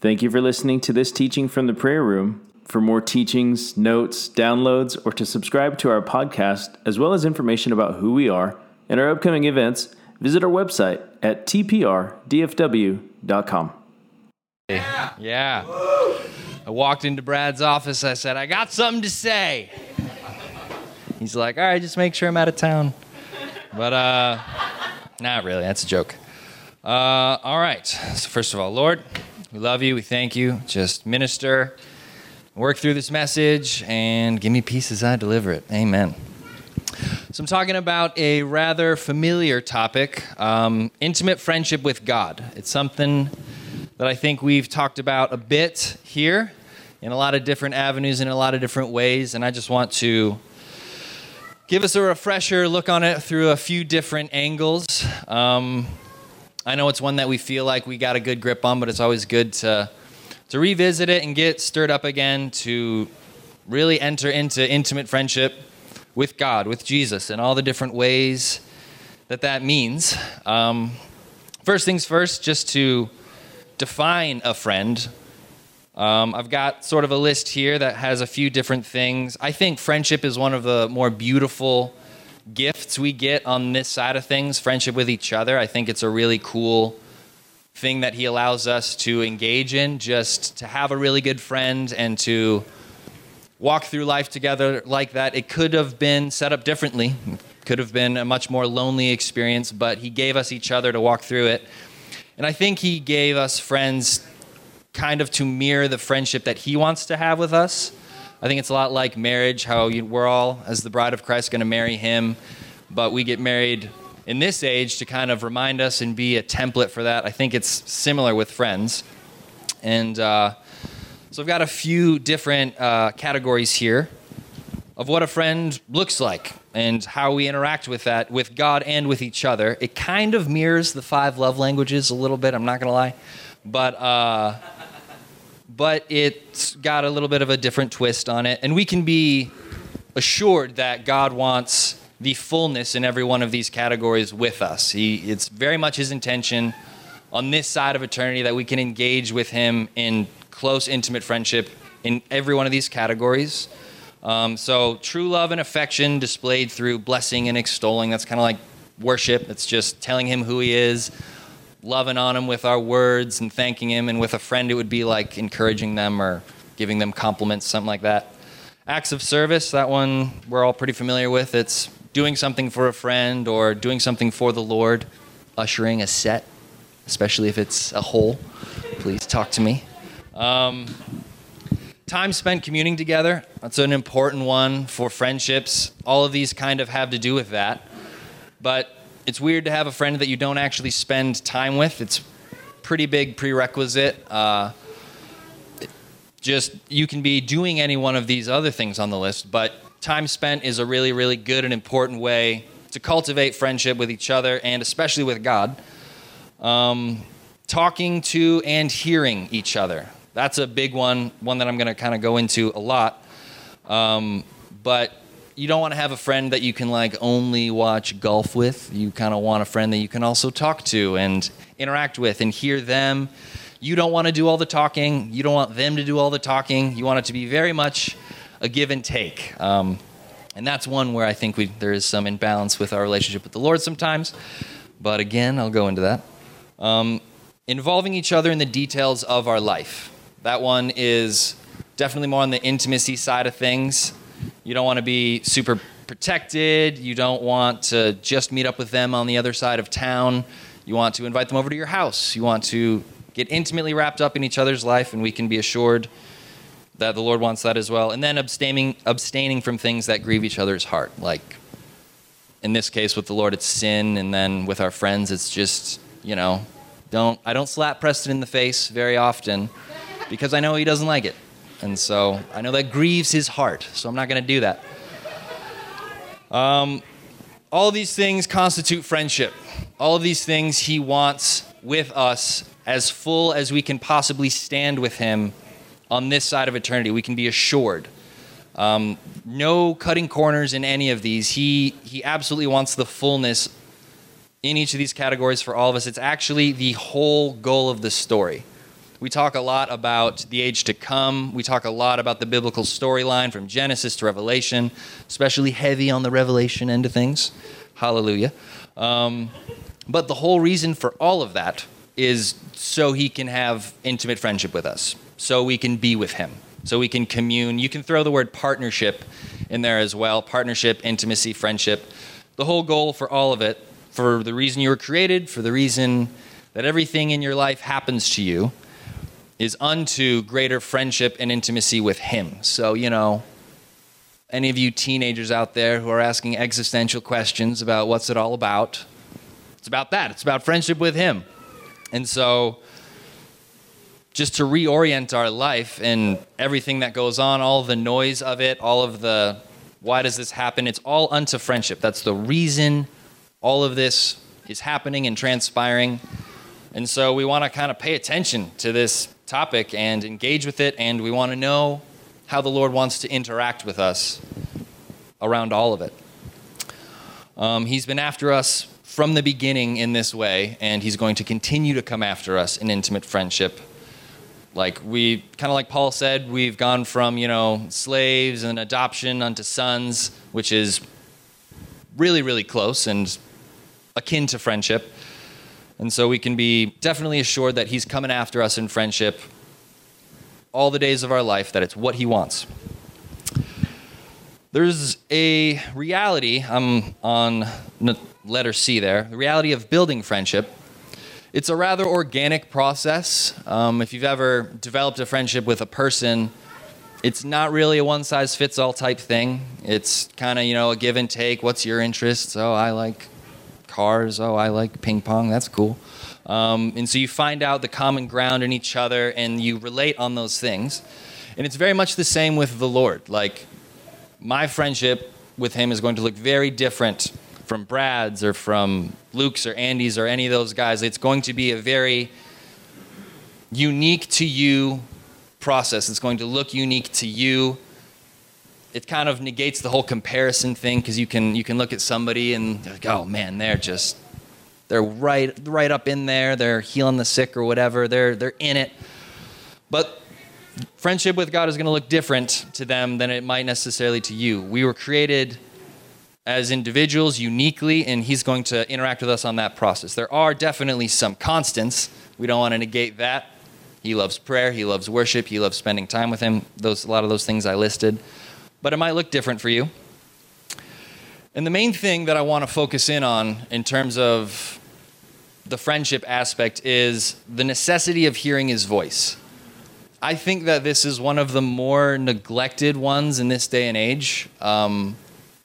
Thank you for listening to this teaching from the prayer room. For more teachings, notes, downloads, or to subscribe to our podcast, as well as information about who we are and our upcoming events, visit our website at tprdfw.com. Yeah. I walked into Brad's office. I said, I got something to say. He's like, all right, just make sure I'm out of town. But, uh, not really. That's a joke. Uh, all right. So, first of all, Lord, we love you. We thank you. Just minister, work through this message, and give me peace as I deliver it. Amen. So, I'm talking about a rather familiar topic um, intimate friendship with God. It's something that I think we've talked about a bit here in a lot of different avenues, in a lot of different ways, and I just want to give us a refresher look on it through a few different angles. Um, I know it's one that we feel like we got a good grip on, but it's always good to to revisit it and get stirred up again to really enter into intimate friendship with God, with Jesus, and all the different ways that that means. Um, first things first, just to define a friend. Um, I've got sort of a list here that has a few different things. I think friendship is one of the more beautiful gifts we get on this side of things, friendship with each other. I think it's a really cool thing that he allows us to engage in, just to have a really good friend and to walk through life together like that. It could have been set up differently, could have been a much more lonely experience, but he gave us each other to walk through it. And I think he gave us friends kind of to mirror the friendship that he wants to have with us. I think it's a lot like marriage, how you, we're all, as the bride of Christ, going to marry him, but we get married in this age to kind of remind us and be a template for that. I think it's similar with friends. And uh, so I've got a few different uh, categories here of what a friend looks like and how we interact with that, with God and with each other. It kind of mirrors the five love languages a little bit, I'm not going to lie. But. Uh, but it's got a little bit of a different twist on it. And we can be assured that God wants the fullness in every one of these categories with us. He, it's very much His intention on this side of eternity that we can engage with Him in close, intimate friendship in every one of these categories. Um, so, true love and affection displayed through blessing and extolling. That's kind of like worship. It's just telling Him who He is, loving on him with our words and thanking him. And with a friend, it would be like encouraging them or giving them compliments, something like that. Acts of service, that one we're all pretty familiar with. It's doing something for a friend or doing something for the Lord, ushering a set, especially if it's a whole. Please talk to me. Um, time spent communing together, that's an important one for friendships. All of these kind of have to do with that. But it's weird to have a friend that you don't actually spend time with. It's pretty big prerequisite. Uh, just you can be doing any one of these other things on the list, but time spent is a really, really good and important way to cultivate friendship with each other and especially with God. Um, talking to and hearing each other. That's a big one, one that I'm going to kind of go into a lot. Um, but you don't want to have a friend that you can like only watch golf with. You kind of want a friend that you can also talk to and interact with and hear them. You don't want to do all the talking. You don't want them to do all the talking. You want it to be very much a give and take. Um, and that's one where I think we, there is some imbalance with our relationship with the Lord sometimes. But again, I'll go into that. Um, involving each other in the details of our life. That one is definitely more on the intimacy side of things. You don't want to be super protected. You don't want to just meet up with them on the other side of town. You want to invite them over to your house. You want to get intimately wrapped up in each other's life, and we can be assured that the Lord wants that as well. And then abstaining, abstaining from things that grieve each other's heart. Like in this case, with the Lord, it's sin, and then with our friends, it's just you know, don't I don't slap Preston in the face very often because I know he doesn't like it. And so I know that grieves his heart, so I'm not going to do that. Um, all these things constitute friendship. All of these things he wants with us as full as we can possibly stand with him on this side of eternity. We can be assured. Um, no cutting corners in any of these. He, he absolutely wants the fullness in each of these categories for all of us. It's actually the whole goal of the story. We talk a lot about the age to come. We talk a lot about the biblical storyline from Genesis to Revelation, especially heavy on the Revelation end of things. Hallelujah. Um, but the whole reason for all of that is so he can have intimate friendship with us, so we can be with him, so we can commune. You can throw the word partnership in there as well partnership, intimacy, friendship. The whole goal for all of it, for the reason you were created, for the reason that everything in your life happens to you, is unto greater friendship and intimacy with Him. So, you know, any of you teenagers out there who are asking existential questions about what's it all about, it's about that. It's about friendship with Him. And so, just to reorient our life and everything that goes on, all the noise of it, all of the why does this happen? It's all unto friendship. That's the reason all of this is happening and transpiring. And so we want to kind of pay attention to this topic and engage with it, and we want to know how the Lord wants to interact with us around all of it. Um, he's been after us from the beginning in this way, and He's going to continue to come after us in intimate friendship. Like we, kind of like Paul said, we've gone from, you know, slaves and adoption unto sons, which is really, really close and akin to friendship. And so we can be definitely assured that He's coming after us in friendship all the days of our life, that it's what He wants. There's a reality, I'm on letter C there, the reality of building friendship. It's a rather organic process. Um, if you've ever developed a friendship with a person, it's not really a one size fits all type thing. It's kind of, you know, a give and take. What's your interest? Oh, I like cars. Oh, I like ping pong. That's cool. Um, and so you find out the common ground in each other and you relate on those things. And it's very much the same with the Lord. Like, my friendship with Him is going to look very different from Brad's or from Luke's or Andy's or any of those guys. It's going to be a very unique to you process. It's going to look unique to you it kind of negates the whole comparison thing because you can you can look at somebody and like, oh man, they're just they're right right up in there. They're healing the sick or whatever. They're they're in it. But friendship with God is going to look different to them than it might necessarily to you. We were created as individuals uniquely, and He's going to interact with us on that process. There are definitely some constants. We don't want to negate that. He loves prayer. He loves worship. He loves spending time with Him. Those a lot of those things I listed but it might look different for you. And the main thing that I want to focus in on in terms of the friendship aspect is the necessity of hearing his voice. I think that this is one of the more neglected ones in this day and age, um,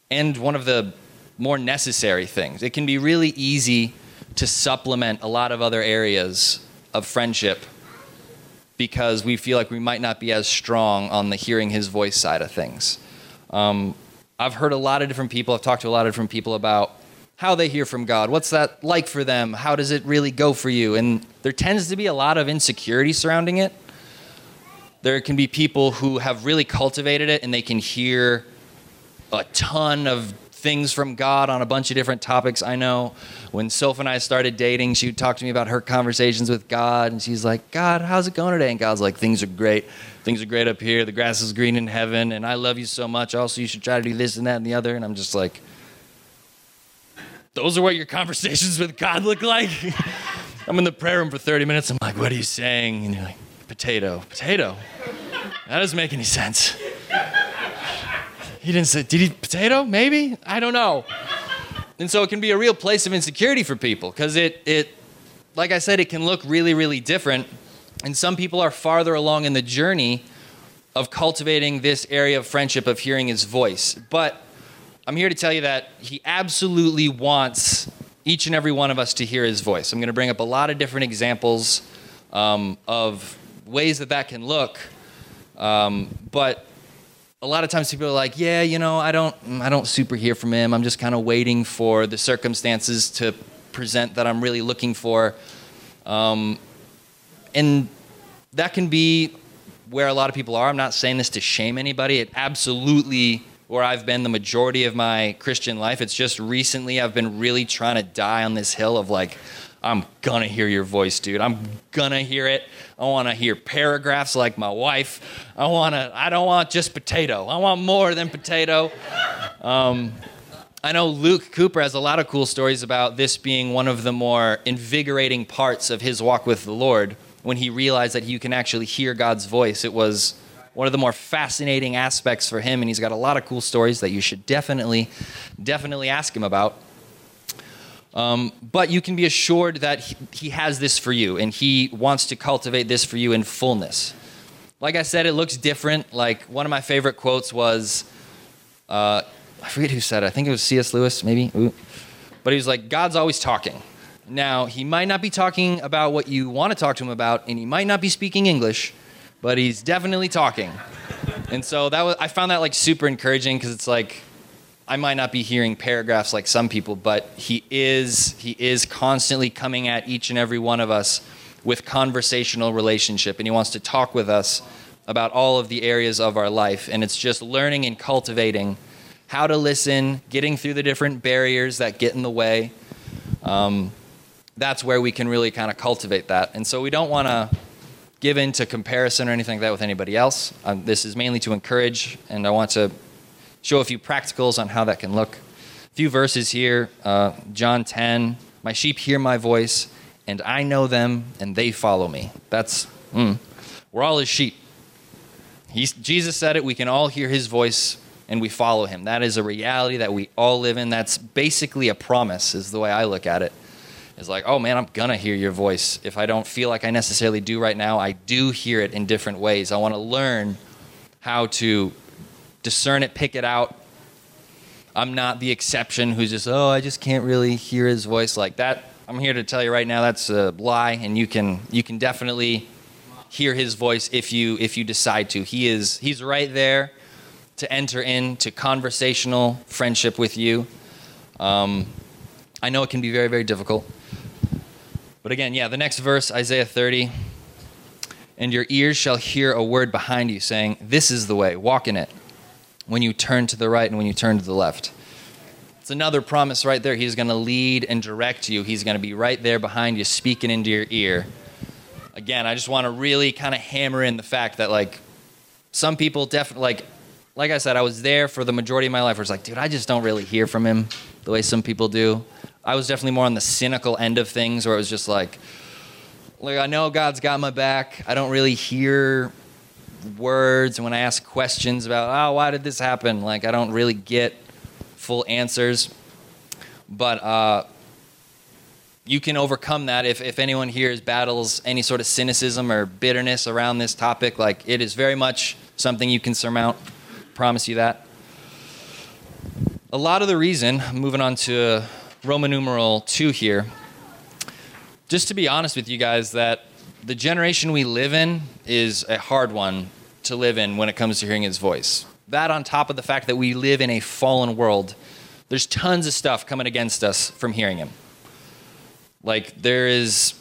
and one of the more necessary things. It can be really easy to supplement a lot of other areas of friendship because we feel like we might not be as strong on the hearing his voice side of things. Um, I've heard a lot of different people, I've talked to a lot of different people about how they hear from God. What's that like for them? How does it really go for you? And there tends to be a lot of insecurity surrounding it. There can be people who have really cultivated it and they can hear a ton of things from God on a bunch of different topics. I know when Soph and I started dating, she would talk to me about her conversations with God, and she's like, God, how's it going today? And God's like, things are great. Things are great up here. The grass is green in heaven, and I love you so much. Also, you should try to do this and that and the other. And I'm just like, those are what your conversations with God look like? I'm in the prayer room for 30 minutes. I'm like, what are you saying? And you're like, potato, potato. That doesn't make any sense. He didn't say, did he potato? Maybe? I don't know. And so it can be a real place of insecurity for people because it, it, like I said, it can look really, really different. And some people are farther along in the journey of cultivating this area of friendship, of hearing his voice. But I'm here to tell you that he absolutely wants each and every one of us to hear his voice. I'm going to bring up a lot of different examples um, of ways that that can look. Um, but a lot of times people are like, yeah, you know, I don't, I don't super hear from him. I'm just kind of waiting for the circumstances to present that I'm really looking for. Um, and that can be where a lot of people are. I'm not saying this to shame anybody. It absolutely where I've been the majority of my Christian life. It's just recently I've been really trying to die on this hill of like, I'm gonna hear your voice, dude. I'm gonna hear it. I wanna hear paragraphs like my wife. I wanna, I don't want just potato. I want more than potato. Um, I know Luke Cooper has a lot of cool stories about this being one of the more invigorating parts of his walk with the Lord when he realized that you can actually hear God's voice. It was one of the more fascinating aspects for him, and he's got a lot of cool stories that you should definitely, definitely ask him about. Um, but you can be assured that he, he has this for you, and he wants to cultivate this for you in fullness. Like I said, it looks different. Like one of my favorite quotes was, uh, I forget who said it. I think it was C.S. Lewis, maybe. Ooh. But he was like, God's always talking. Now, he might not be talking about what you want to talk to him about, and he might not be speaking English, but he's definitely talking. And so that was I found that like super encouraging because it's like I might not be hearing paragraphs like some people, but he is he is constantly coming at each and every one of us with conversational relationship and he wants to talk with us about all of the areas of our life and it's just learning and cultivating how to listen, getting through the different barriers that get in the way. Um, that's where we can really kind of cultivate that. And so we don't want to give in to comparison or anything like that with anybody else. Um, this is mainly to encourage, and I want to show a few practicals on how that can look. A few verses here uh, John 10 My sheep hear my voice, and I know them, and they follow me. That's, mm, we're all his sheep. He's, Jesus said it, we can all hear his voice and we follow him. That is a reality that we all live in. That's basically a promise, is the way I look at it. it is like, oh man, I'm gonna hear your voice. If I don't feel like I necessarily do right now, I do hear it in different ways. I wanna learn how to discern it, pick it out. I'm not the exception who's just, oh, I just can't really hear his voice like that. I'm here to tell you right now that's a lie, and you can you can definitely hear his voice if you if you decide to. He is he's right there to enter into conversational friendship with you. Um, I know it can be very very difficult. But again, yeah, the next verse, Isaiah 30. And your ears shall hear a word behind you saying, This is the way, walk in it, when you turn to the right and when you turn to the left. It's another promise right there. He's going to lead and direct you, He's going to be right there behind you, speaking into your ear. Again, I just want to really kind of hammer in the fact that, like, some people definitely, like, like I said, I was there for the majority of my life where it's like, dude, I just don't really hear from him the way some people do. I was definitely more on the cynical end of things where it was just like, like I know God's got my back. I don't really hear words. And when I ask questions about, oh, why did this happen? Like I don't really get full answers. But uh, you can overcome that if, if anyone here battles any sort of cynicism or bitterness around this topic. Like it is very much something you can surmount. Promise you that. A lot of the reason, moving on to Roman numeral 2 here. Just to be honest with you guys, that the generation we live in is a hard one to live in when it comes to hearing his voice. That, on top of the fact that we live in a fallen world, there's tons of stuff coming against us from hearing him. Like, there is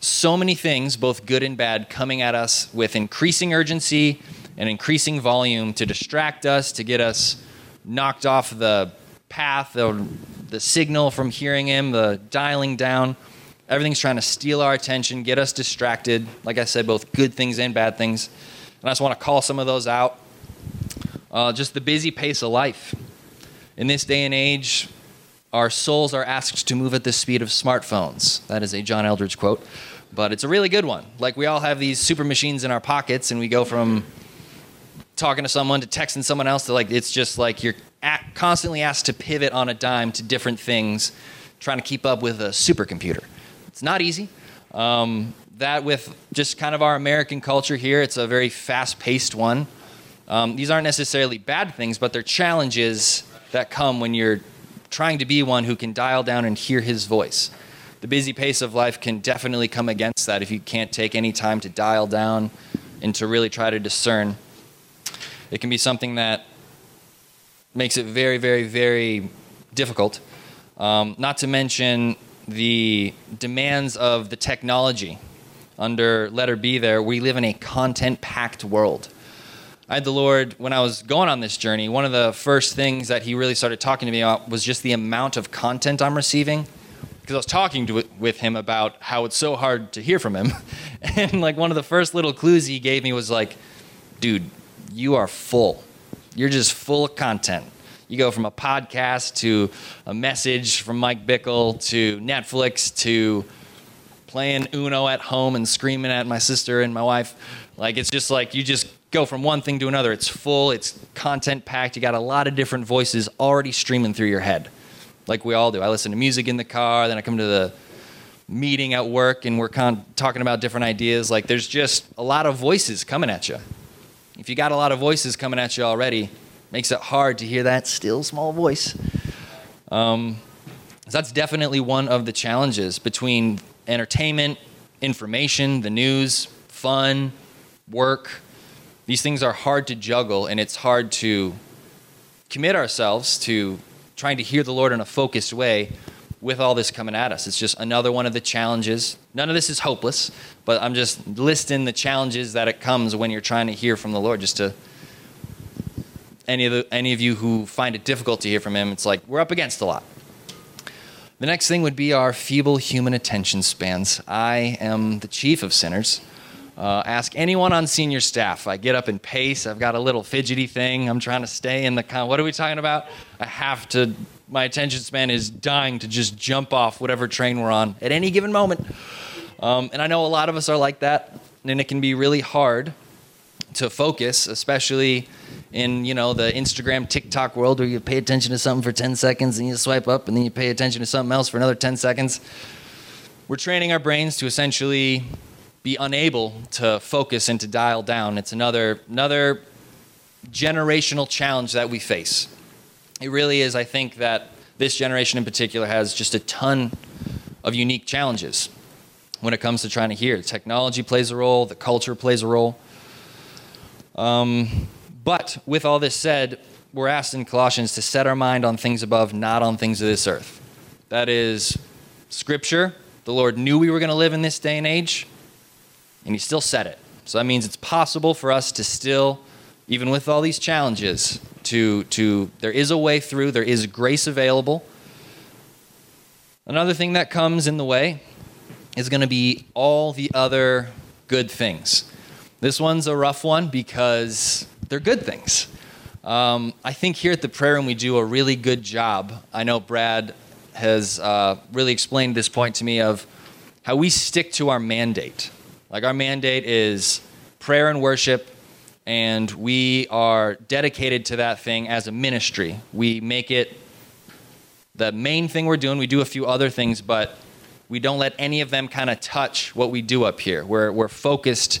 so many things, both good and bad, coming at us with increasing urgency and increasing volume to distract us, to get us knocked off the path, the, the signal from hearing him, the dialing down. Everything's trying to steal our attention, get us distracted. Like I said, both good things and bad things. And I just want to call some of those out. Uh, just the busy pace of life. In this day and age, our souls are asked to move at the speed of smartphones. That is a John Eldredge quote, but it's a really good one. Like we all have these super machines in our pockets, and we go from talking to someone to texting someone else to like it's just like you're constantly asked to pivot on a dime to different things, trying to keep up with a supercomputer. It's not easy. Um, that with just kind of our American culture here, it's a very fast-paced one. Um, these aren't necessarily bad things, but they're challenges that come when you're trying to be one who can dial down and hear his voice. The busy pace of life can definitely come against that if you can't take any time to dial down and to really try to discern. It can be something that makes it very, very, very difficult. Um, not to mention the demands of the technology. Under letter B, there, we live in a content packed world. I had the Lord, when I was going on this journey, one of the first things that He really started talking to me about was just the amount of content I'm receiving. Because I was talking to with him about how it's so hard to hear from him, and like one of the first little clues he gave me was like, "Dude, you are full. You're just full of content. You go from a podcast to a message from Mike Bickle to Netflix to playing Uno at home and screaming at my sister and my wife. Like it's just like you just go from one thing to another. It's full, it's content packed. You got a lot of different voices already streaming through your head, like we all do. I listen to music in the car, then I come to the meeting at work and we're con- talking about different ideas. Like there's just a lot of voices coming at you. If you got a lot of voices coming at you already, makes it hard to hear that still small voice. Um, so that's definitely one of the challenges between entertainment, information, the news, fun, work. These things are hard to juggle, and it's hard to commit ourselves to trying to hear the Lord in a focused way with all this coming at us. It's just another one of the challenges. None of this is hopeless, but I'm just listing the challenges that it comes when you're trying to hear from the Lord. Just to any of the, any of you who find it difficult to hear from Him, it's like we're up against a lot. The next thing would be our feeble human attention spans. I am the chief of sinners. Uh, ask anyone on senior staff. I get up and pace. I've got a little fidgety thing. I'm trying to stay in the con. What are we talking about? I have to. My attention span is dying to just jump off whatever train we're on at any given moment. Um, and I know a lot of us are like that, and it can be really hard to focus, especially in you know the Instagram, TikTok world where you pay attention to something for 10 seconds and you swipe up and then you pay attention to something else for another 10 seconds. We're training our brains to essentially be unable to focus and to dial down. It's another another generational challenge that we face. It really is. I think that this generation in particular has just a ton of unique challenges when it comes to trying to hear. Technology plays a role. The culture plays a role. Um, but with all this said, we're asked in Colossians to set our mind on things above, not on things of this earth. That is scripture. The Lord knew we were going to live in this day and age, and He still said it. So that means it's possible for us to still, even with all these challenges, to, to there is a way through, there is grace available. Another thing that comes in the way is going to be all the other good things. This one's a rough one because they're good things. Um, I think here at the prayer room we do a really good job. I know Brad has uh, really explained this point to me of how we stick to our mandate. Like our mandate is prayer and worship, and we are dedicated to that thing as a ministry. We make it the main thing we're doing. We do a few other things, but we don't let any of them kind of touch what we do up here. We're, we're focused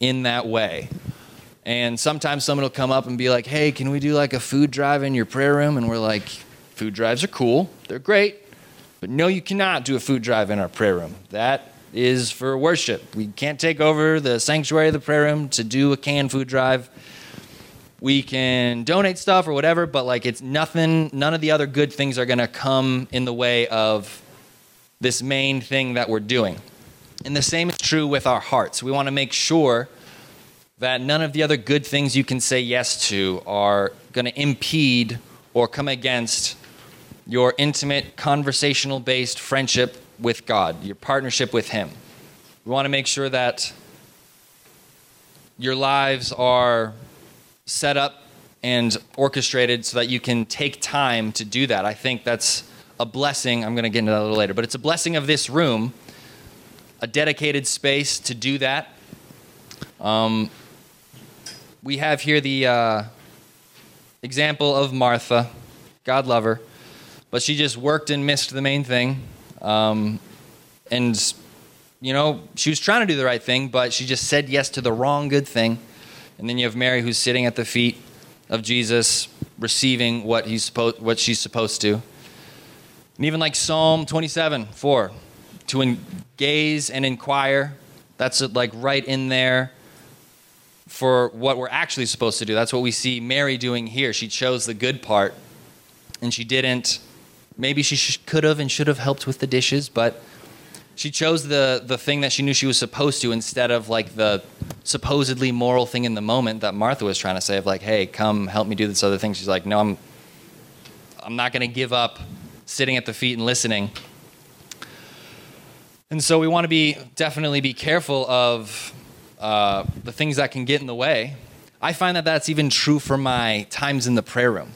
in that way. And sometimes someone will come up and be like, hey, can we do like a food drive in your prayer room? And we're like, food drives are cool, they're great. But no, you cannot do a food drive in our prayer room. That is for worship. We can't take over the sanctuary of the prayer room to do a canned food drive. We can donate stuff or whatever, but like it's nothing, none of the other good things are going to come in the way of this main thing that we're doing. And the same is true with our hearts. We want to make sure that none of the other good things you can say yes to are going to impede or come against your intimate, conversational based friendship with God, your partnership with Him. We want to make sure that your lives are set up and orchestrated so that you can take time to do that. I think that's a blessing. I'm going to get into that a little later, but it's a blessing of this room, a dedicated space to do that. Um, we have here the uh, example of Martha. God love her. But she just worked and missed the main thing. Um, and, you know, she was trying to do the right thing, but she just said yes to the wrong good thing. And then you have Mary who's sitting at the feet of Jesus, receiving what, he's supposed, what she's supposed to. And even like Psalm 27 4, to gaze and inquire, that's like right in there for what we're actually supposed to do. That's what we see Mary doing here. She chose the good part and she didn't. Maybe she sh- could have and should have helped with the dishes, but she chose the, the thing that she knew she was supposed to instead of like the supposedly moral thing in the moment that Martha was trying to say of like, hey, come help me do this other thing. She's like, no, I'm, I'm not going to give up sitting at the feet and listening And so we want to be definitely be careful of uh, the things that can get in the way. I find that that's even true for my times in the prayer room.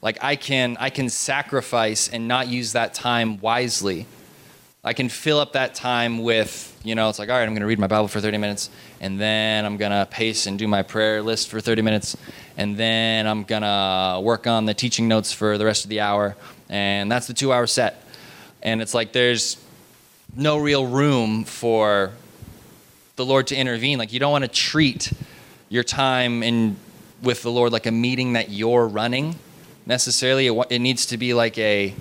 Like I can I can sacrifice and not use that time wisely. I can fill up that time with, you know, it's like, all right, I'm going to read my Bible for 30 minutes, and then I'm going to pace and do my prayer list for 30 minutes, and then I'm going to work on the teaching notes for the rest of the hour, and that's the two hour set. And it's like there's no real room for the Lord to intervene. Like you don't want to treat your time in with the Lord like a meeting that you're running necessarily. It, it needs to be like a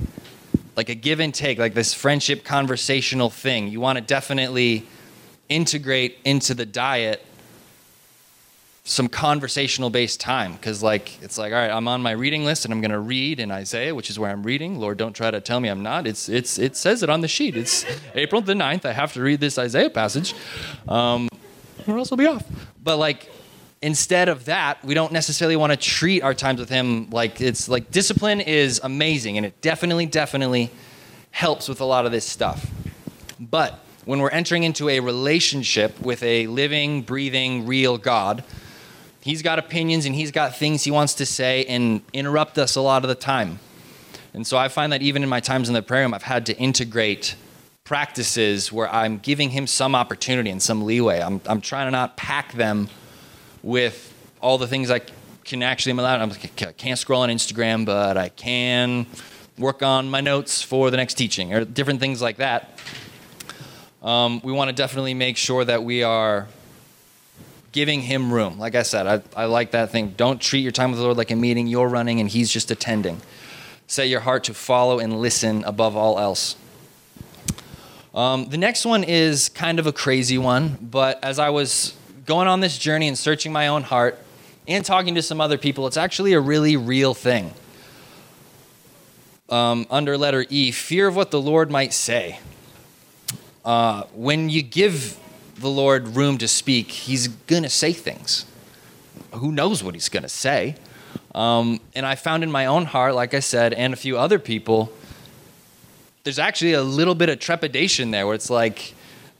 like a give and take, like this friendship conversational thing. You want to definitely integrate into the diet some conversational based time because like it's like all right i'm on my reading list and i'm going to read in isaiah which is where i'm reading. Lord don't try to tell me i'm not. It's it's it says it on the sheet. It's april the 9th i have to read this isaiah passage um, or else i'll be off. But like instead of that we don't necessarily want to treat our times with him like it's like discipline is amazing and it definitely definitely helps with a lot of this stuff. But when we're entering into a relationship with a living breathing real god He's got opinions and he's got things he wants to say and interrupt us a lot of the time. And so I find that even in my times in the prayer room, I've had to integrate practices where I'm giving him some opportunity and some leeway. I'm, I'm trying to not pack them with all the things I can actually am allowed. I'm like, I can't scroll on Instagram, but I can work on my notes for the next teaching or different things like that. Um, we want to definitely make sure that we are giving him room. Like I said, I, I like that thing. Don't treat your time with the Lord like a meeting you're running and he's just attending. Set your heart to follow and listen above all else. Um, the next one is kind of a crazy one, but as I was going on this journey and searching my own heart and talking to some other people, it's actually a really real thing. Um, under letter E, fear of what the Lord might say. Uh, when you give the Lord room to speak, He's going to say things. Who knows what He's going to say? Um, and I found in my own heart, like I said, and a few other people, there's actually a little bit of trepidation there where it's like,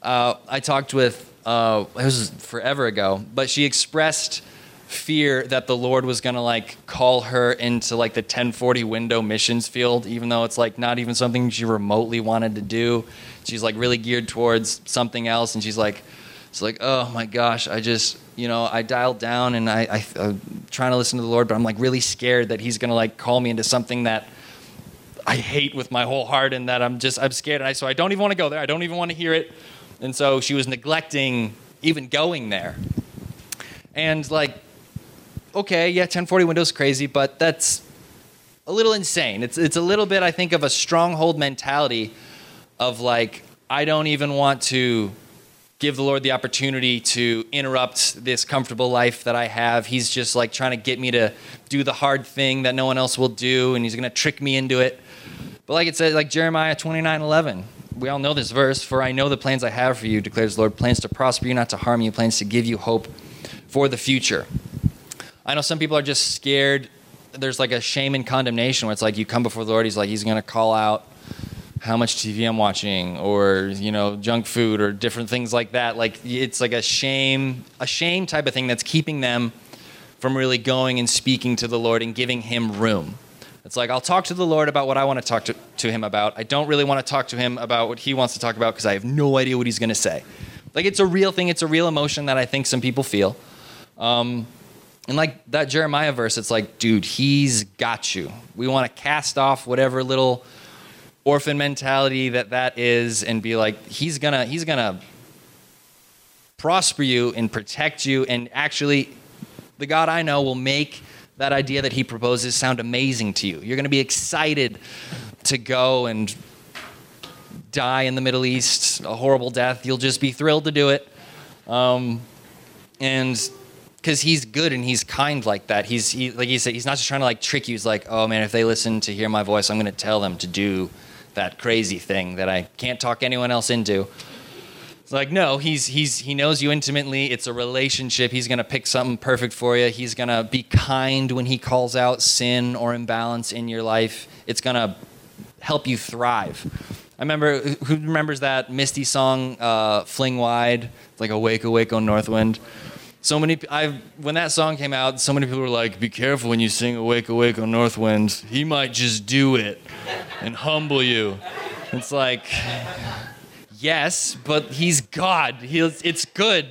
uh, I talked with, uh, it was forever ago, but she expressed fear that the Lord was gonna like call her into like the 1040 window missions field, even though it's like not even something she remotely wanted to do. She's like really geared towards something else, and she's like, it's like, oh my gosh, I just, you know, I dialed down and I, I I'm trying to listen to the Lord, but I'm like really scared that He's gonna like call me into something that I hate with my whole heart, and that I'm just I'm scared, and I so I don't even want to go there. I don't even want to hear it, and so she was neglecting even going there, and like okay, yeah, 1040 Windows crazy, but that's a little insane. It's it's a little bit, I think, of a stronghold mentality of like, I don't even want to give the Lord the opportunity to interrupt this comfortable life that I have. He's just like trying to get me to do the hard thing that no one else will do, and he's gonna trick me into it. But like it says, like Jeremiah 29 11, we all know this verse, for I know the plans I have for you, declares the Lord, plans to prosper you, not to harm you, plans to give you hope for the future. I know some people are just scared. There's like a shame and condemnation where it's like you come before the Lord, He's like, He's going to call out how much TV I'm watching or, you know, junk food or different things like that. Like it's like a shame, a shame type of thing that's keeping them from really going and speaking to the Lord and giving Him room. It's like, I'll talk to the Lord about what I want to talk to, to Him about. I don't really want to talk to Him about what He wants to talk about because I have no idea what He's going to say. Like, it's a real thing, it's a real emotion that I think some people feel. Um, and like that Jeremiah verse, it's like, dude, he's got you. We want to cast off whatever little orphan mentality that that is and be like, he's gonna, he's gonna prosper you and protect you. And actually, the God I know will make that idea that he proposes sound amazing to you. You're gonna be excited to go and die in the Middle East, a horrible death. You'll just be thrilled to do it. Um, and because he's good and he's kind like that. He's he, like he said, he's not just trying to like trick you. He's like, oh man, if they listen to hear my voice, I'm to tell them to do that crazy thing that I can't talk anyone else into. It's like no, he's he's he knows you intimately. It's a relationship. He's to pick something perfect for you. He's to be kind when he calls out sin or imbalance in your life. It's to help you thrive. I remember who remembers that Misty song, uh, "Fling Wide," it's like "Awake, Awake on Northwind." So many, I when that song came out, so many people were like, "Be careful when you sing Awake, Awake on Northwind. He might just do it and humble you." It's like, yes, but he's God. He's, it's good.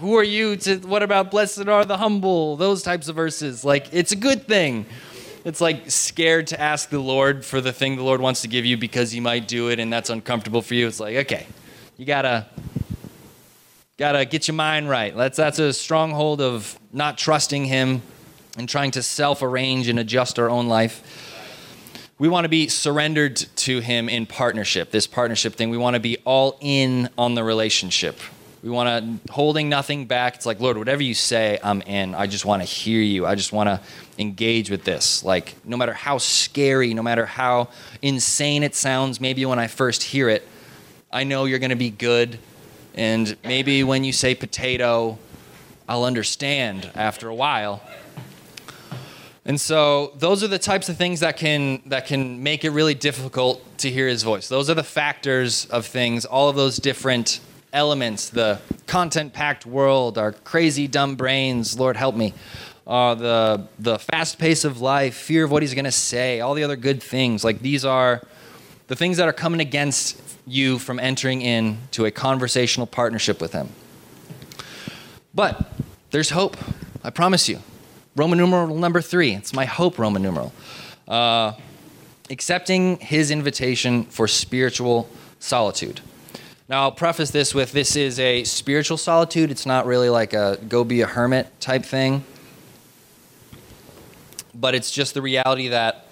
Who are you to? What about blessed are the humble? Those types of verses. Like, it's a good thing it's like scared to ask the Lord for the thing the Lord wants to give you because he might do it and that's uncomfortable for you. It's like, okay, you gotta gotta get your mind right. That's that's a stronghold of not trusting him and trying to self-arrange and adjust our own life. We want to be surrendered to him in partnership. This partnership thing, we want to be all in on the relationship. We want to holding nothing back. It's like, Lord, whatever you say, I'm in. I just want to hear you. I just want to engage with this. Like, no matter how scary, no matter how insane it sounds, maybe when I first hear it, I know you're going to be good. And maybe when you say potato, I'll understand after a while. And so those are the types of things that can that can make it really difficult to hear his voice. Those are the factors of things, all of those different elements, the content packed world, our crazy, dumb brains, Lord help me, uh, the, the fast pace of life, fear of what he's to say, all the other good things. Like these are the things that are coming against you from entering into a conversational partnership with him. But there's hope. I promise you. Roman numeral number three. It's my hope, Roman numeral. Uh, accepting his invitation for spiritual solitude. Now, I'll preface this with this is a spiritual solitude. It's not really like a go be a hermit type thing. But it's just the reality that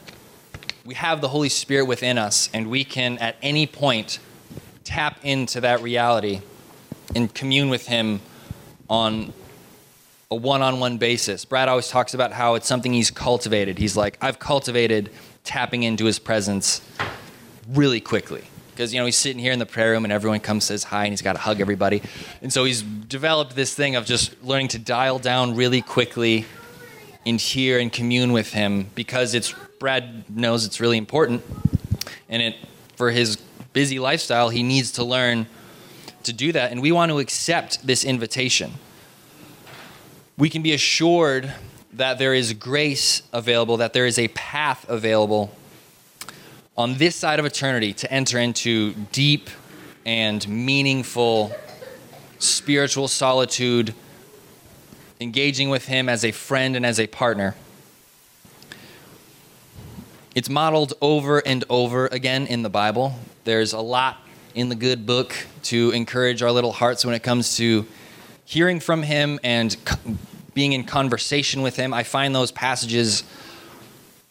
we have the Holy Spirit within us, and we can at any point tap into that reality and commune with Him on a one on one basis. Brad always talks about how it's something he's cultivated. He's like, I've cultivated tapping into His presence really quickly because you know he's sitting here in the prayer room and everyone comes says hi and he's got to hug everybody and so he's developed this thing of just learning to dial down really quickly and hear and commune with him because it's brad knows it's really important and it for his busy lifestyle he needs to learn to do that and we want to accept this invitation we can be assured that there is grace available that there is a path available on this side of eternity to enter into deep and meaningful spiritual solitude, engaging with Him as a friend and as a partner. It's modeled over and over again in the Bible. There's a lot in the good book to encourage our little hearts when it comes to hearing from Him and being in conversation with Him. I find those passages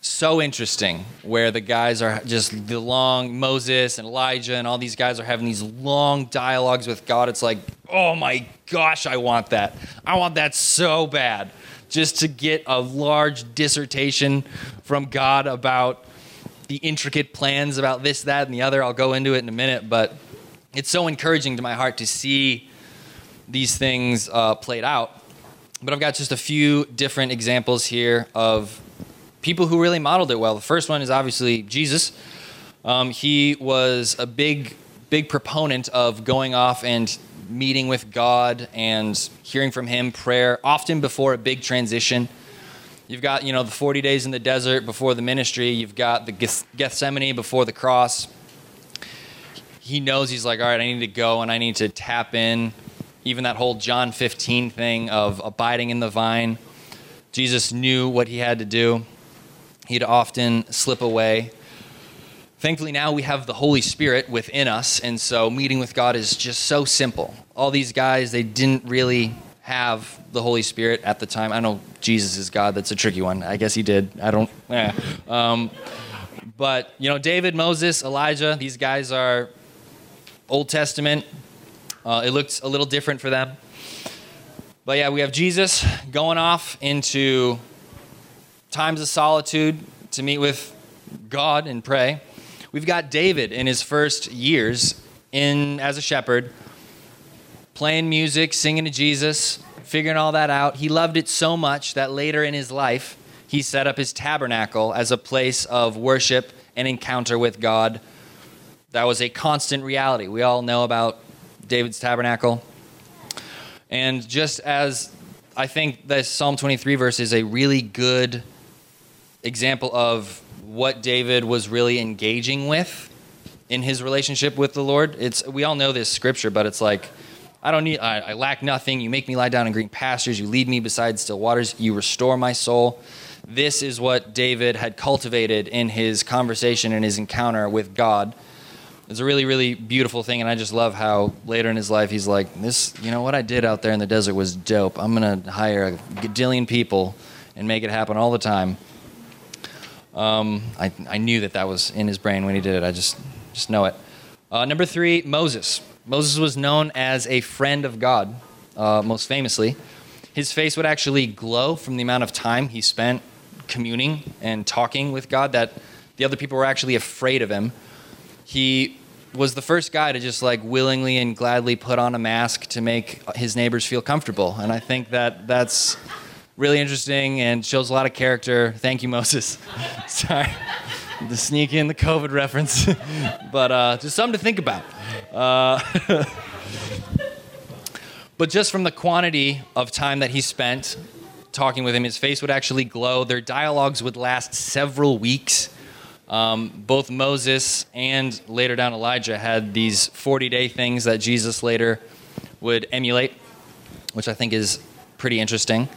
so interesting where the guys are just the long Moses and Elijah and all these guys are having these long dialogues with God. It's like, oh my gosh, I want that. I want that so bad. Just to get a large dissertation from God about the intricate plans about this, that, and the other. I'll go into it in a minute, but it's so encouraging to my heart to see these things uh, played out. But I've got just a few different examples here of people who really modeled it well. The first one is obviously Jesus. Um, he was a big, big proponent of going off and meeting with God and hearing from Him, prayer, often before a big transition. You've got, you know, the 40 days in the desert before the ministry. You've got the Gethsemane before the cross. He knows he's like, all right, I need to go and I need to tap in. Even that whole John 15 thing of abiding in the vine. Jesus knew what he had to do he'd often slip away. Thankfully, now we have the Holy Spirit within us, and so meeting with God is just so simple. All these guys, they didn't really have the Holy Spirit at the time. I know Jesus is God, that's a tricky one. I guess he did. I don't, eh. um, but, you know, David, Moses, Elijah, these guys are Old Testament. Uh, it looks a little different for them. But yeah, we have Jesus going off into times of solitude to meet with God and pray. We've got David in his first years in as a shepherd, playing music, singing to Jesus, figuring all that out. He loved it so much that later in his life, he set up his tabernacle as a place of worship and encounter with God. that was a constant reality. We all know about David's tabernacle. And just as I think the Psalm 23 verse is a really good example of what David was really engaging with in his relationship with the Lord. It's we all know this scripture, but it's like I don't need I, I lack nothing. You make me lie down in green pastures. You lead me beside still waters. You restore my soul. This is what David had cultivated in his conversation and his encounter with God. It's a really, really beautiful thing, and I just love how later in his life he's like, "This, you know, what I did out there in the desert was dope. I'm gonna hire a gadillion people and make it happen all the time." Um, I, I knew that that was in his brain when he did it. I just just know it. Uh, number three, Moses. Moses was known as a friend of God, uh, most famously. His face would actually glow from the amount of time he spent communing and talking with God that the other people were actually afraid of him. He was the first guy to just like willingly and gladly put on a mask to make his neighbors feel comfortable. And I think that that's really interesting and shows a lot of character. Thank you, Moses. Sorry to sneak in the COVID reference, but uh, just something to think about. Uh, but just from the quantity of time that he spent talking with him, his face would actually glow. Their dialogues would last several weeks. Um, both Moses and later down Elijah had these 40 day things that Jesus later would emulate, which I think is pretty interesting.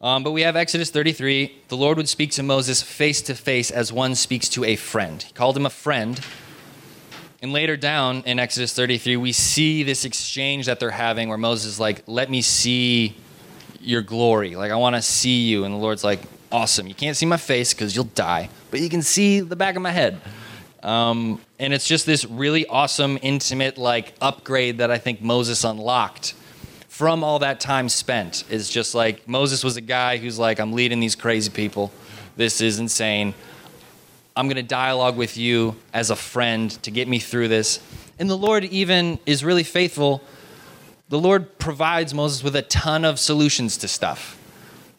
Um, but we have Exodus 33. The Lord would speak to Moses face to face as one speaks to a friend. He called him a friend. And later down in Exodus 33, we see this exchange that they're having where Moses is like, Let me see your glory. Like, I want to see you. And the Lord's like, Awesome. You can't see my face because you'll die, but you can see the back of my head. Um, and it's just this really awesome, intimate, like upgrade that I think Moses unlocked from all that time spent is just like Moses was a guy who's like, I'm leading these crazy people. This is insane. I'm going to dialogue with you as a friend to get me through this. And the Lord even is really faithful. The Lord provides Moses with a ton of solutions to stuff.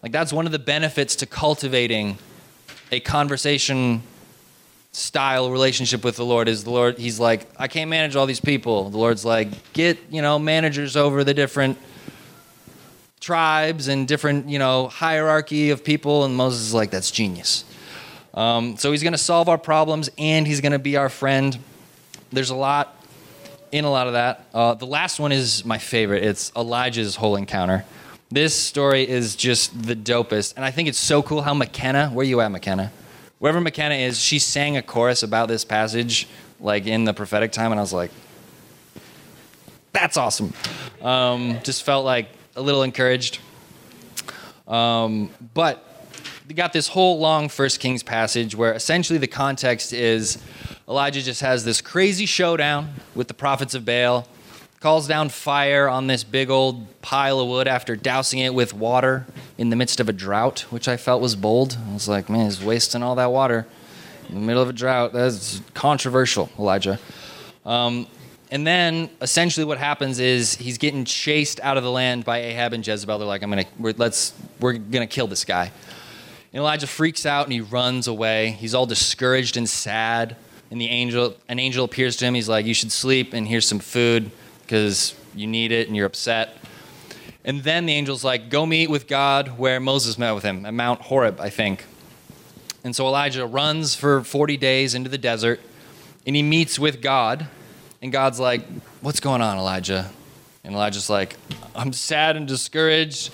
Like, that's one of the benefits to cultivating a conversation style relationship with the Lord is the Lord, He's like, I can't manage all these people. The Lord's like, get, you know, managers over the different tribes and different, you know, hierarchy of people. And Moses is like, that's genius. Um, so he's going to solve our problems and he's going to be our friend. There's a lot in a lot of that. Uh, the last one is my favorite. It's Elijah's whole encounter. This story is just the dopest. And I think it's so cool how McKenna, where you at, McKenna? Wherever McKenna is, she sang a chorus about this passage, like in the prophetic time. And I was like, that's awesome. Um, just felt like a little encouraged. Um, but we got this whole long First Kings passage where essentially the context is Elijah just has this crazy showdown with the prophets of Baal, calls down fire on this big old pile of wood after dousing it with water in the midst of a drought, which I felt was bold. I was like, man, he's wasting all that water in the middle of a drought. That's controversial, Elijah. Um, and then essentially what happens is he's getting chased out of the land by Ahab and Jezebel. They're like, I'm gonna we're, let's we're gonna kill this guy. And Elijah freaks out and he runs away. He's all discouraged and sad. And the angel an angel appears to him. He's like, You should sleep and here's some food because you need it and you're upset. And then the angel's like, Go meet with God where Moses met with him at Mount Horeb, I think. And so Elijah runs for 40 days into the desert and he meets with God and God's like, What's going on, Elijah? And Elijah's like, I'm sad and discouraged.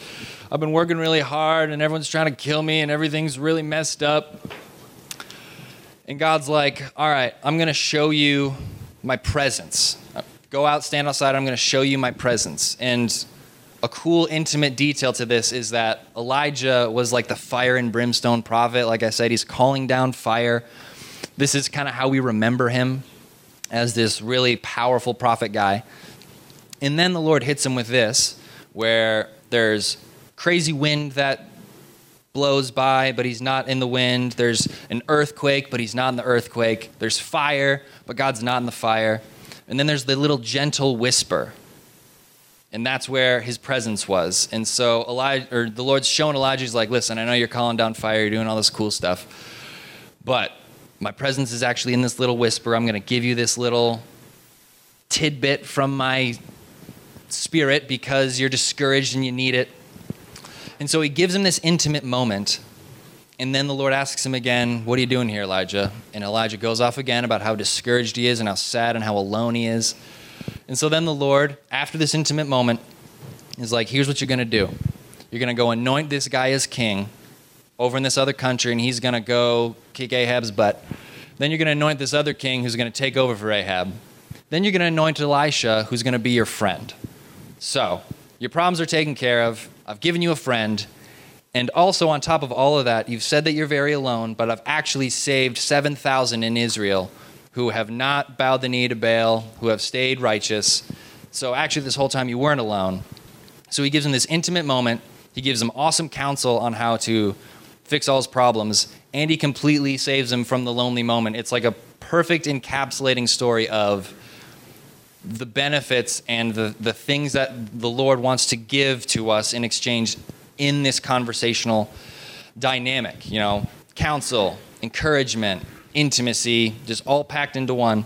I've been working really hard and everyone's trying to kill me and everything's really messed up. And God's like, All right, I'm going to show you my presence. Go out, stand outside. I'm going to show you my presence. And a cool, intimate detail to this is that Elijah was like the fire and brimstone prophet. Like I said, he's calling down fire. This is kind of how we remember him as this really powerful prophet guy. And then the Lord hits him with this, where there's crazy wind that blows by, but he's not in the wind. There's an earthquake, but he's not in the earthquake. There's fire, but God's not in the fire. And then there's the little gentle whisper. And that's where his presence was. And so Elijah, or the Lord's showing Elijah, he's like, listen, I know you're calling down fire, you're doing all this cool stuff, but My presence is actually in this little whisper. I'm going to give you this little tidbit from my spirit because you're discouraged and you need it. And so he gives him this intimate moment. And then the Lord asks him again, What are you doing here, Elijah? And Elijah goes off again about how discouraged he is and how sad and how alone he is. And so then the Lord, after this intimate moment, is like, Here's what you're going to do you're going to go anoint this guy as king over in this other country, and he's going to go kick Ahab's butt. Then you're going to anoint this other king who's going to take over for Ahab. Then you're going to anoint Elisha, who's going to be your friend. So, your problems are taken care of. I've given you a friend. And also, on top of all of that, you've said that you're very alone, but I've actually saved 7,000 in Israel who have not bowed the knee to Baal, who have stayed righteous. So, actually, this whole time you weren't alone. So, he gives him this intimate moment. He gives him awesome counsel on how to fix all his problems, and he completely saves him from the lonely moment. It's like a perfect encapsulating story of the benefits and the, the things that the Lord wants to give to us in exchange in this conversational dynamic. You know, counsel, encouragement, intimacy, just all packed into one,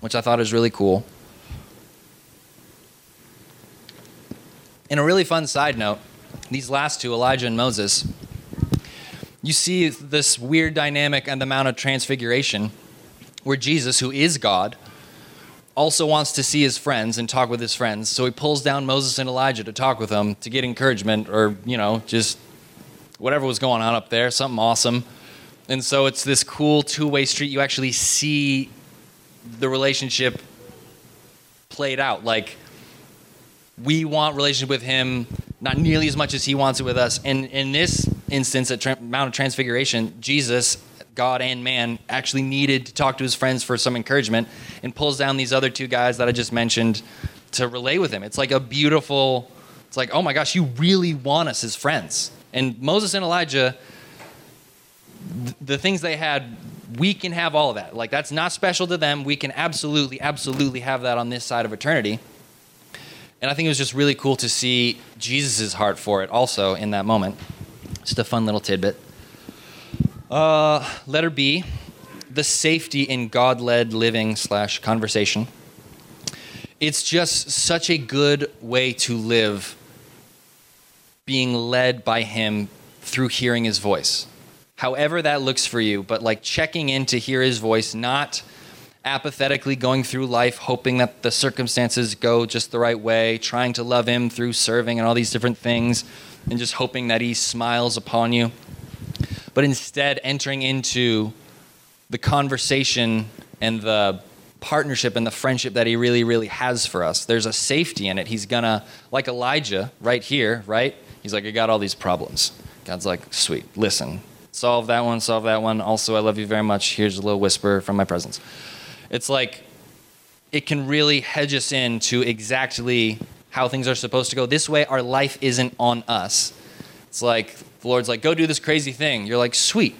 which I thought is really cool. In a really fun side note, these last two, Elijah and Moses, you see this weird dynamic and the Mount of Transfiguration where Jesus, who is God, also wants to see his friends and talk with his friends. So he pulls down Moses and Elijah to talk with them to get encouragement or, you know, just whatever was going on up there, something awesome. And so it's this cool two way street. You actually see the relationship played out. Like, we want relationship with him not nearly as much as he wants it with us. And in this instance, at Mount of Transfiguration, Jesus God and man, actually needed to talk to his friends for some encouragement and pulls down these other two guys that I just mentioned to relay with him. It's like a beautiful, it's like, oh my gosh, you really want us as friends. And Moses and Elijah, the things they had, we can have all of that. Like, that's not special to them. We can absolutely, absolutely have that on this side of eternity. And I think it was just really cool to see Jesus' heart for it also in that moment. Just a fun little tidbit. Uh, letter B, the safety in God led living slash conversation. It's just such a good way to live being led by Him through hearing His voice. However, that looks for you, but like checking in to hear His voice, not apathetically going through life hoping that the circumstances go just the right way, trying to love Him through serving and all these different things, and just hoping that He smiles upon you but instead entering into the conversation and the partnership and the friendship that he really, really has for us. There's a safety in it. He's gonna, like Elijah right here, right? He's like, I got all these problems. God's like, sweet, listen, solve that one, solve that one. Also, I love you very much. Here's a little whisper from my presence. It's like, it can really hedge us in to exactly how things are supposed to go. This way, our life isn't on us. It's like the Lord's like, go do this crazy thing. You're like, sweet,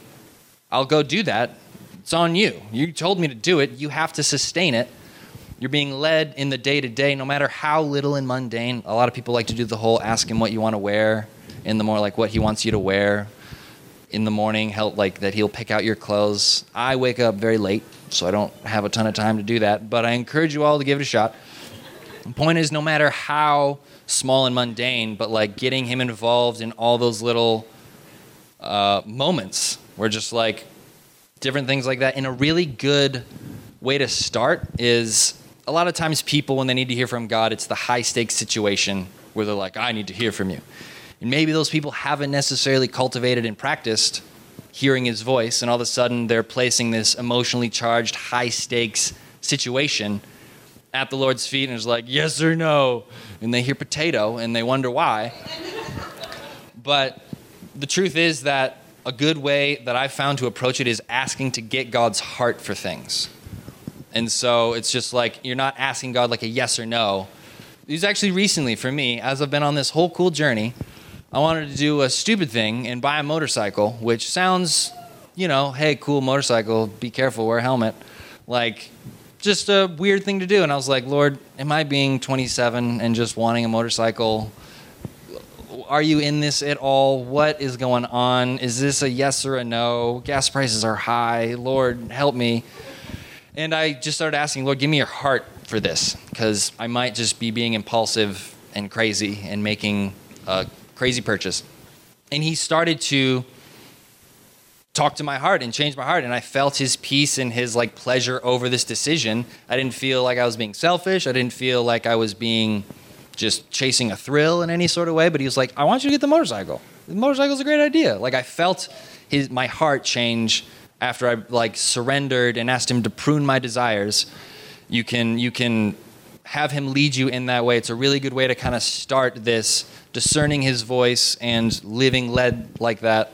I'll go do that. It's on you. You told me to do it. You have to sustain it. You're being led in the day to day, no matter how little and mundane. A lot of people like to do the whole ask him what you want to wear, in the more like what he wants you to wear in the morning, help like that he'll pick out your clothes. I wake up very late, so I don't have a ton of time to do that, but I encourage you all to give it a shot. The point is, no matter how small and mundane, but like getting him involved in all those little uh, moments where just like different things like that. And a really good way to start is a lot of times people, when they need to hear from God, it's the high stakes situation where they're like, I need to hear from you. And maybe those people haven't necessarily cultivated and practiced hearing his voice, and all of a sudden they're placing this emotionally charged, high stakes situation at the Lord's feet and is like, yes or no. And they hear potato and they wonder why. but the truth is that a good way that I've found to approach it is asking to get God's heart for things. And so it's just like you're not asking God like a yes or no. It was actually recently for me, as I've been on this whole cool journey, I wanted to do a stupid thing and buy a motorcycle, which sounds, you know, hey, cool motorcycle, be careful, wear a helmet. Like, just a weird thing to do. And I was like, Lord, am I being 27 and just wanting a motorcycle? Are you in this at all? What is going on? Is this a yes or a no? Gas prices are high. Lord, help me. And I just started asking, Lord, give me your heart for this, because I might just be being impulsive and crazy and making a crazy purchase. And He started to talk to my heart and change my heart and i felt his peace and his like pleasure over this decision i didn't feel like i was being selfish i didn't feel like i was being just chasing a thrill in any sort of way but he was like i want you to get the motorcycle. The motorcycle's a great idea. Like i felt his my heart change after i like surrendered and asked him to prune my desires. You can you can have him lead you in that way. It's a really good way to kind of start this discerning his voice and living led like that.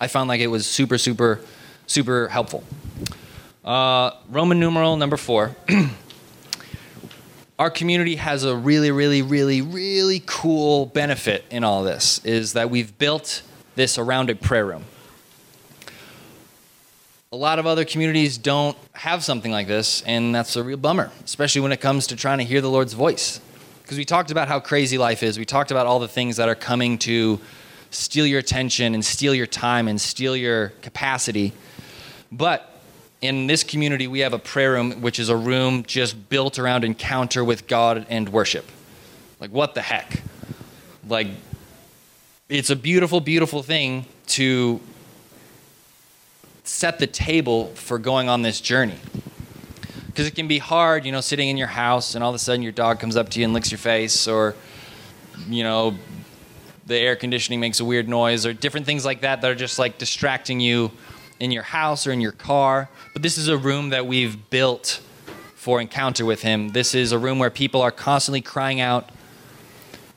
I found like it was super, super, super helpful. Uh, Roman numeral number four. Our community has a really, really, really, really cool benefit in all this is that we've built this around a prayer room. A lot of other communities don't have something like this, and that's a real bummer, especially when it comes to trying to hear the Lord's voice. Because we talked about how crazy life is, we talked about all the things that are coming to steal your attention and steal your time and steal your capacity. But in this community, we have a prayer room, which is a room just built around encounter with God and worship. Like, what the heck? Like, it's a beautiful, beautiful thing to set the table for going on this journey. Because it can be hard, you know, sitting in your house and all of a sudden your dog comes up to you and licks your face, or, you know, the air conditioning makes a weird noise or different things like that that are just like distracting you in your house or in your car. But this is a room that we've built for encounter with him. This is a room where people are constantly crying out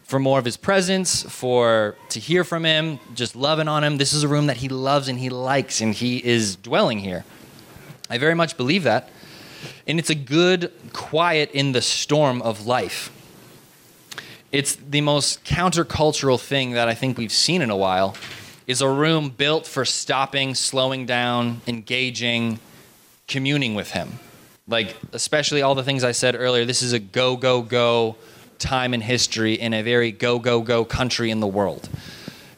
for more of his presence, for to hear from him, just loving on him. This is a room that he loves and he likes and he is dwelling here. I very much believe that. And it's a good quiet in the storm of life it's the most countercultural thing that I think we've seen in a while is a room built for stopping, slowing down, engaging, communing with him. Like especially all the things I said earlier, this is a go go go time in history in a very go go go country in the world.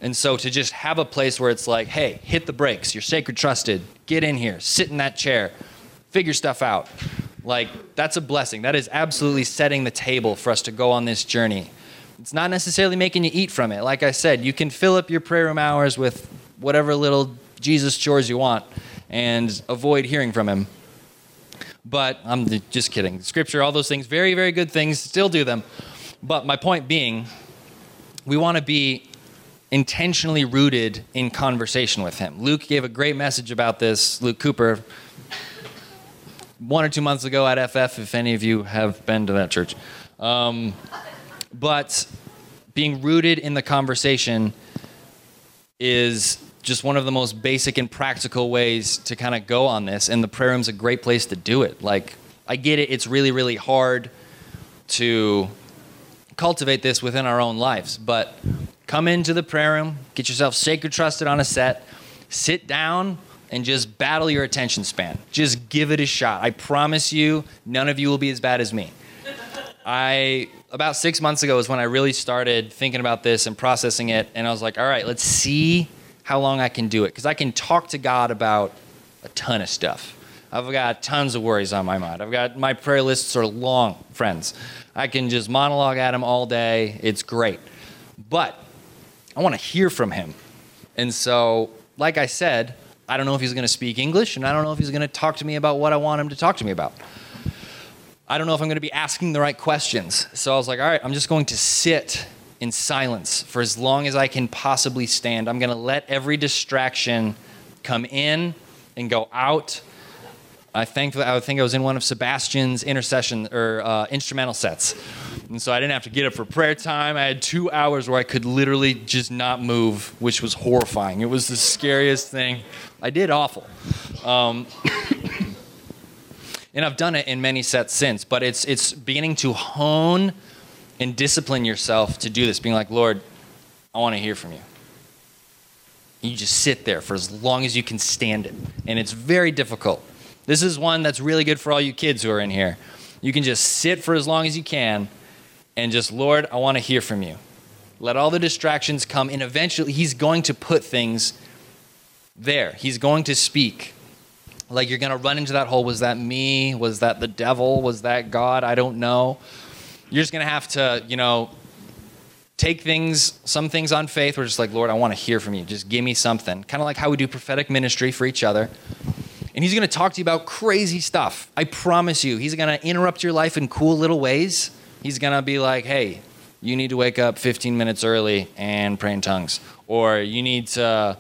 And so to just have a place where it's like, hey, hit the brakes, you're sacred trusted, get in here, sit in that chair, figure stuff out. Like that's a blessing. That is absolutely setting the table for us to go on this journey it's not necessarily making you eat from it. Like I said, you can fill up your prayer room hours with whatever little Jesus chores you want and avoid hearing from him. But I'm just kidding. Scripture, all those things, very, very good things, still do them. But my point being, we want to be intentionally rooted in conversation with him. Luke gave a great message about this, Luke Cooper, one or two months ago at FF, if any of you have been to that church. Um, but being rooted in the conversation is just one of the most basic and practical ways to kind of go on this. And the prayer room's a great place to do it. Like, I get it, it's really, really hard to cultivate this within our own lives. But come into the prayer room, get yourself sacred trusted on a set, sit down, and just battle your attention span. Just give it a shot. I promise you, none of you will be as bad as me. I about six months ago is when I really started thinking about this and processing it, and I was like, all right, let's see how long I can do it because I can talk to God about a ton of stuff. I've got tons of worries on my mind. I've got my prayer lists are long, friends. I can just monologue at him all day. It's great. But I want to hear from him. And so, like I said, I don't know if he's going to speak English, and I don't know if he's going to talk to me about what I want him to talk to me about. I don't know if I'm going to be asking the right questions. So I was like, all right, I'm just going to sit in silence for as long as I can possibly stand. I'm going to let every distraction come in and go out. I think I think I was in one of Sebastian's intercession or uh, instrumental sets, and so I didn't have to get up for prayer time. I had two hours where I could literally just not move, which was horrifying. It was the scariest thing. I did awful. Um, and I've done it in many sets since, but it's it's beginning to hone and discipline yourself to do this, being like, Lord, I want to hear from you. You just sit there for as long as you can stand it. And it's very difficult. This is one that's really good for all you kids who are in here. You can just sit for as long as you can and just, Lord, I want to hear from you. Let all the distractions come, and eventually He's going to put things there. He's going to speak. Like you're going to run into that hole. Was that me? Was that the devil? Was that God? I don't know. You're just going to have to, you know, take things, some things on faith. We're just like, Lord, I want to hear from you. Just give me something. Kind of like how we do prophetic ministry for each other. And he's going to talk to you about crazy stuff. I promise you. He's going to interrupt your life in cool little ways. He's going to be like, hey, you need to wake up 15 minutes early and pray in tongues. Or you need to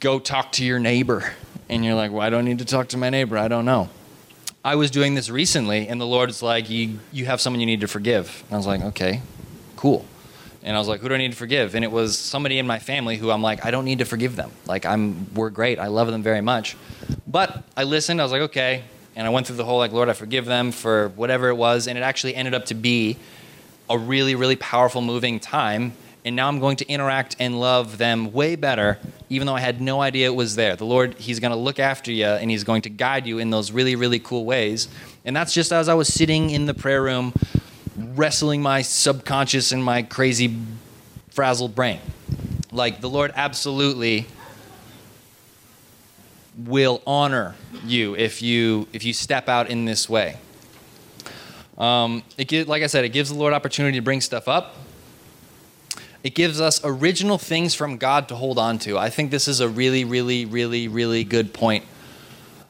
go talk to your neighbor. And you're like, well, I don't need to talk to my neighbor. I don't know. I was doing this recently, and the Lord's like, you, you have someone you need to forgive. And I was like, okay, cool. And I was like, who do I need to forgive? And it was somebody in my family who I'm like, I don't need to forgive them. Like, I'm, we're great. I love them very much. But I listened. I was like, okay. And I went through the whole, like, Lord, I forgive them for whatever it was. And it actually ended up to be a really, really powerful, moving time. And now I'm going to interact and love them way better, even though I had no idea it was there. The Lord, He's going to look after you and He's going to guide you in those really, really cool ways. And that's just as I was sitting in the prayer room wrestling my subconscious and my crazy frazzled brain. Like the Lord absolutely will honor you if you if you step out in this way. Um, it like I said, it gives the Lord opportunity to bring stuff up. It gives us original things from God to hold on to. I think this is a really, really, really, really good point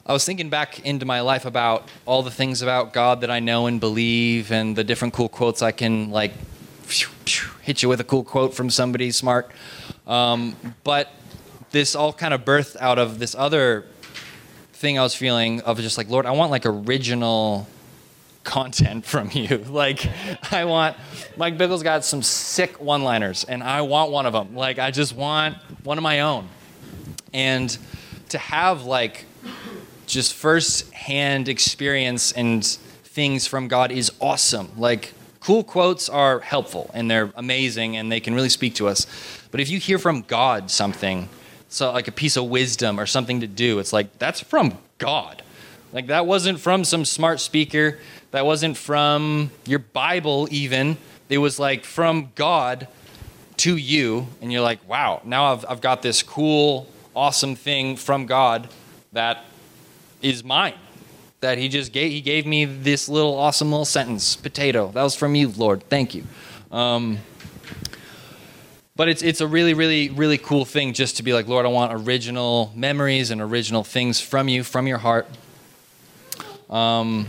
I was thinking back into my life about all the things about God that I know and believe, and the different cool quotes I can like hit you with a cool quote from somebody smart. Um, but this all kind of birthed out of this other thing I was feeling of just like, Lord, I want like original content from you. like, I want Mike Bickle's got some sick one-liners, and I want one of them. Like, I just want one of my own, and to have like just first-hand experience and things from God is awesome. Like cool quotes are helpful and they're amazing and they can really speak to us. But if you hear from God something, so like a piece of wisdom or something to do, it's like that's from God. Like that wasn't from some smart speaker, that wasn't from your Bible even. It was like from God to you and you're like, "Wow, now I've I've got this cool awesome thing from God that is mine. That he just gave, he gave me this little awesome little sentence, potato. That was from you, Lord. Thank you. Um, but it's it's a really really really cool thing just to be like, Lord, I want original memories and original things from you, from your heart. Um,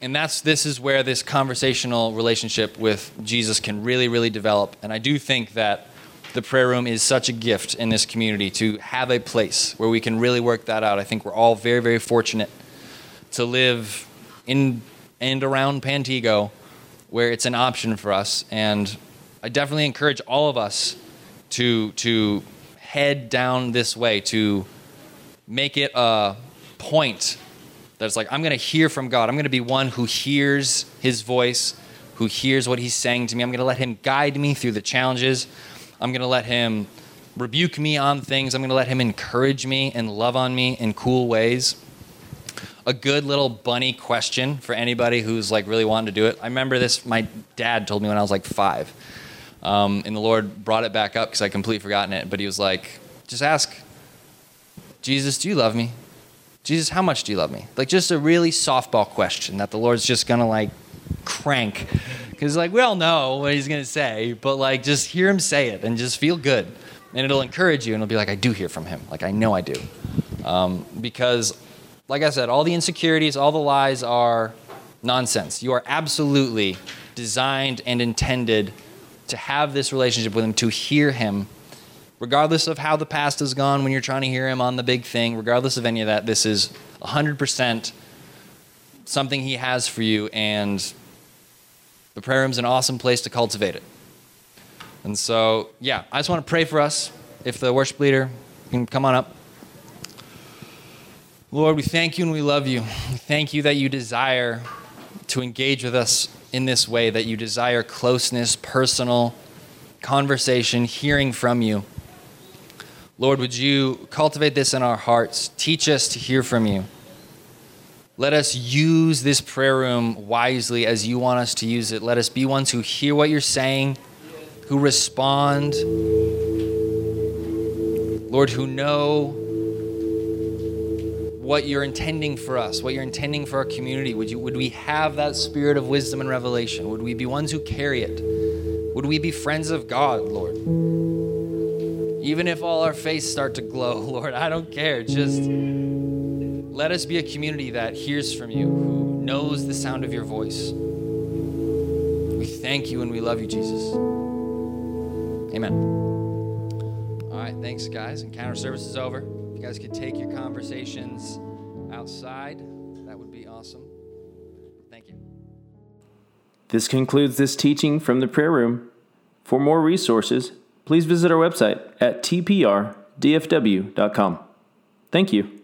and that's this is where this conversational relationship with Jesus can really really develop. And I do think that the prayer room is such a gift in this community to have a place where we can really work that out. I think we're all very, very fortunate to live in and around Pantego where it's an option for us. And I definitely encourage all of us to, to head down this way, to make it a point that's like, I'm going to hear from God. I'm going to be one who hears his voice, who hears what he's saying to me. I'm going to let him guide me through the challenges. I'm going to let him rebuke me on things. I'm going to let him encourage me and love on me in cool ways. A good little bunny question for anybody who's like really wanting to do it. I remember this, my dad told me when I was like five. Um, and the Lord brought it back up because I completely forgotten it. But he was like, just ask, Jesus, do you love me? Jesus, how much do you love me? Like just a really softball question that the Lord's just going to like crank because like we all know what he's gonna say, but like just hear him say it and just feel good, and it'll encourage you, and it'll be like I do hear from him, like I know I do, um, because like I said, all the insecurities, all the lies are nonsense. You are absolutely designed and intended to have this relationship with him, to hear him, regardless of how the past has gone when you're trying to hear him on the big thing, regardless of any of that, this is 100% something he has for you, and the prayer room is an awesome place to cultivate it. And so, yeah, I just want to pray for us. If the worship leader can come on up. Lord, we thank you and we love you. We thank you that you desire to engage with us in this way, that you desire closeness, personal conversation, hearing from you. Lord, would you cultivate this in our hearts? Teach us to hear from you. Let us use this prayer room wisely as you want us to use it. Let us be ones who hear what you're saying, who respond, Lord, who know what you're intending for us, what you're intending for our community. Would, you, would we have that spirit of wisdom and revelation? Would we be ones who carry it? Would we be friends of God, Lord? Even if all our faces start to glow, Lord, I don't care. Just let us be a community that hears from you, who knows the sound of your voice. We thank you and we love you, Jesus. Amen. All right, thanks, guys. Encounter service is over. If you guys could take your conversations outside, that would be awesome. Thank you. This concludes this teaching from the prayer room. For more resources, please visit our website at tprdfw.com. Thank you.